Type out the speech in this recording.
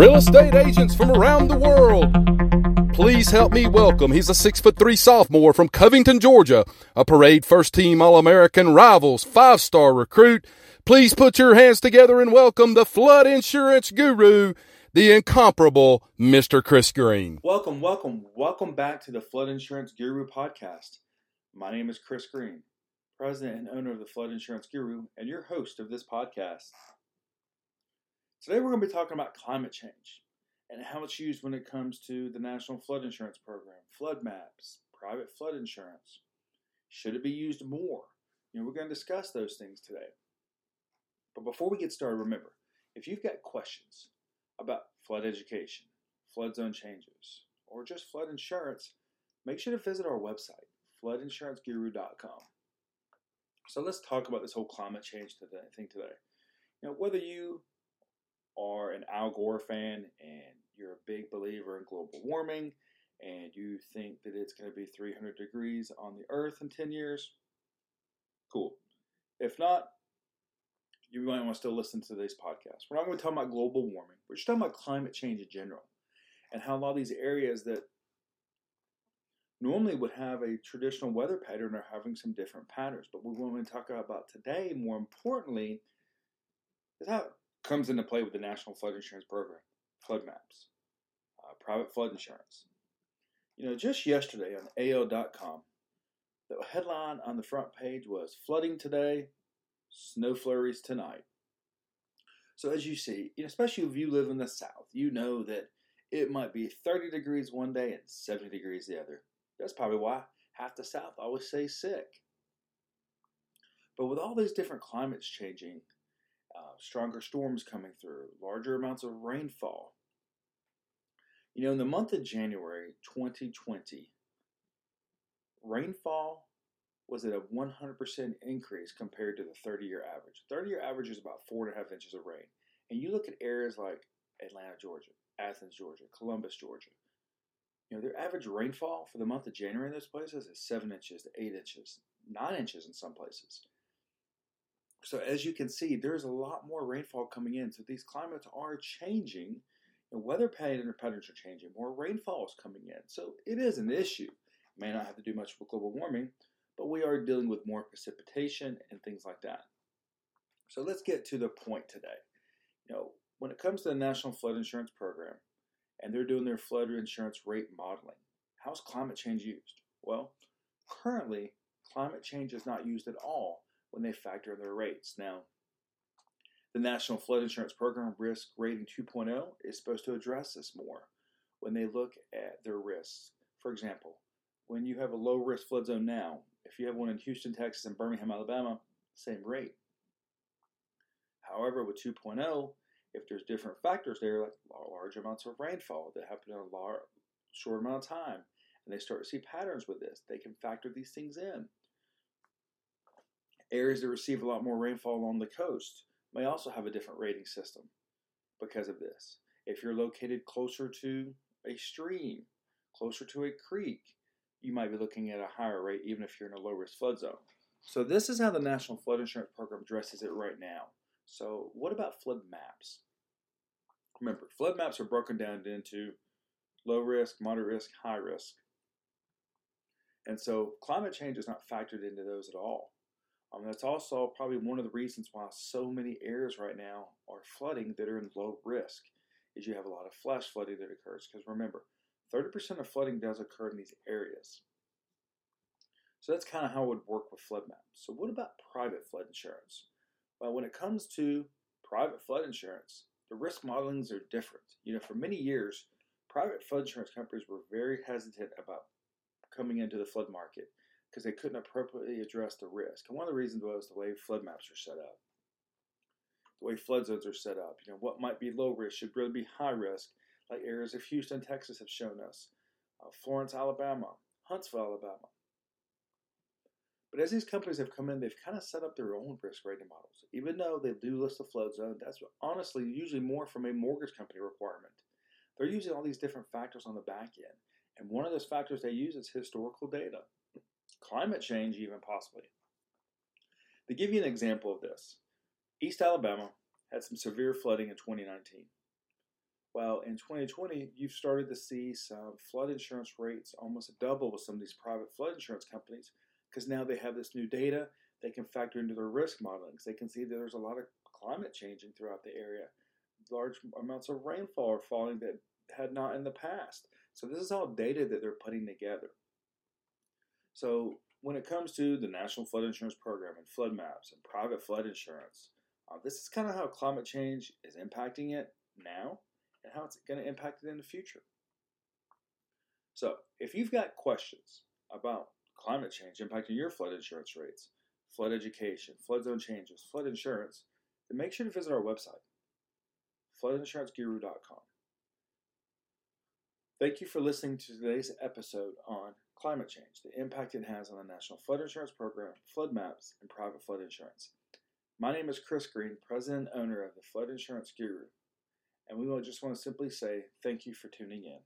Real estate agents from around the world. Please help me welcome. He's a six foot three sophomore from Covington, Georgia, a parade first team All American rivals, five star recruit. Please put your hands together and welcome the flood insurance guru, the incomparable Mr. Chris Green. Welcome, welcome, welcome back to the Flood Insurance Guru podcast. My name is Chris Green, president and owner of the Flood Insurance Guru, and your host of this podcast. Today we're going to be talking about climate change and how it's used when it comes to the National Flood Insurance Program, flood maps, private flood insurance. Should it be used more? You know, we're going to discuss those things today. But before we get started, remember, if you've got questions about flood education, flood zone changes, or just flood insurance, make sure to visit our website, floodinsuranceguru.com. So let's talk about this whole climate change thing today. You know, whether you are an Al Gore fan and you're a big believer in global warming and you think that it's going to be 300 degrees on the earth in 10 years, cool. If not, you might want to still listen to this podcast. We're not going to talk about global warming. We're just talking about climate change in general and how a lot of these areas that normally would have a traditional weather pattern are having some different patterns. But what we want to talk about today, more importantly, is how comes into play with the National Flood Insurance Program, flood maps, uh, private flood insurance. You know, just yesterday on AL.com, the headline on the front page was Flooding Today, Snow Flurries Tonight. So, as you see, especially if you live in the South, you know that it might be 30 degrees one day and 70 degrees the other. That's probably why half the South always stays sick. But with all these different climates changing, stronger storms coming through, larger amounts of rainfall. You know, in the month of January 2020, rainfall was at a 100% increase compared to the 30 year average. 30 year average is about four and a half inches of rain. And you look at areas like Atlanta, Georgia, Athens, Georgia, Columbus, Georgia. You know, their average rainfall for the month of January in those places is seven inches to eight inches, nine inches in some places. So as you can see, there's a lot more rainfall coming in. So these climates are changing, and weather pattern patterns are changing. More rainfall is coming in. So it is an issue. It may not have to do much with global warming, but we are dealing with more precipitation and things like that. So let's get to the point today. You know, when it comes to the National Flood Insurance Program, and they're doing their flood insurance rate modeling, how's climate change used? Well, currently, climate change is not used at all when they factor in their rates. Now, the National Flood Insurance Program Risk Rating 2.0 is supposed to address this more when they look at their risks. For example, when you have a low risk flood zone now, if you have one in Houston, Texas, and Birmingham, Alabama, same rate. However, with 2.0, if there's different factors there, like large amounts of rainfall that happen in a large, short amount of time, and they start to see patterns with this, they can factor these things in. Areas that receive a lot more rainfall along the coast may also have a different rating system because of this. If you're located closer to a stream, closer to a creek, you might be looking at a higher rate even if you're in a low risk flood zone. So, this is how the National Flood Insurance Program addresses it right now. So, what about flood maps? Remember, flood maps are broken down into low risk, moderate risk, high risk. And so, climate change is not factored into those at all. Um, that's also probably one of the reasons why so many areas right now are flooding that are in low risk. Is you have a lot of flash flooding that occurs. Because remember, 30% of flooding does occur in these areas. So that's kind of how it would work with flood maps. So what about private flood insurance? Well, when it comes to private flood insurance, the risk modelings are different. You know, for many years, private flood insurance companies were very hesitant about coming into the flood market because they couldn't appropriately address the risk. And one of the reasons was the way flood maps are set up, the way flood zones are set up. You know, what might be low risk should really be high risk, like areas of Houston, Texas have shown us, uh, Florence, Alabama, Huntsville, Alabama. But as these companies have come in, they've kind of set up their own risk rating models. Even though they do list the flood zone, that's honestly usually more from a mortgage company requirement. They're using all these different factors on the back end. And one of those factors they use is historical data climate change, even possibly. To give you an example of this, East Alabama had some severe flooding in 2019. Well, in 2020, you've started to see some flood insurance rates almost double with some of these private flood insurance companies because now they have this new data they can factor into their risk modelings. They can see that there's a lot of climate changing throughout the area. Large amounts of rainfall are falling that had not in the past. So this is all data that they're putting together. So when it comes to the National Flood Insurance Program and flood maps and private flood insurance, uh, this is kind of how climate change is impacting it now and how it's going to impact it in the future. So if you've got questions about climate change impacting your flood insurance rates, flood education, flood zone changes, flood insurance, then make sure to visit our website, floodinsuranceguru.com. Thank you for listening to today's episode on climate change, the impact it has on the National Flood Insurance Program, flood maps, and private flood insurance. My name is Chris Green, president and owner of the Flood Insurance Guru, and we just want to simply say thank you for tuning in.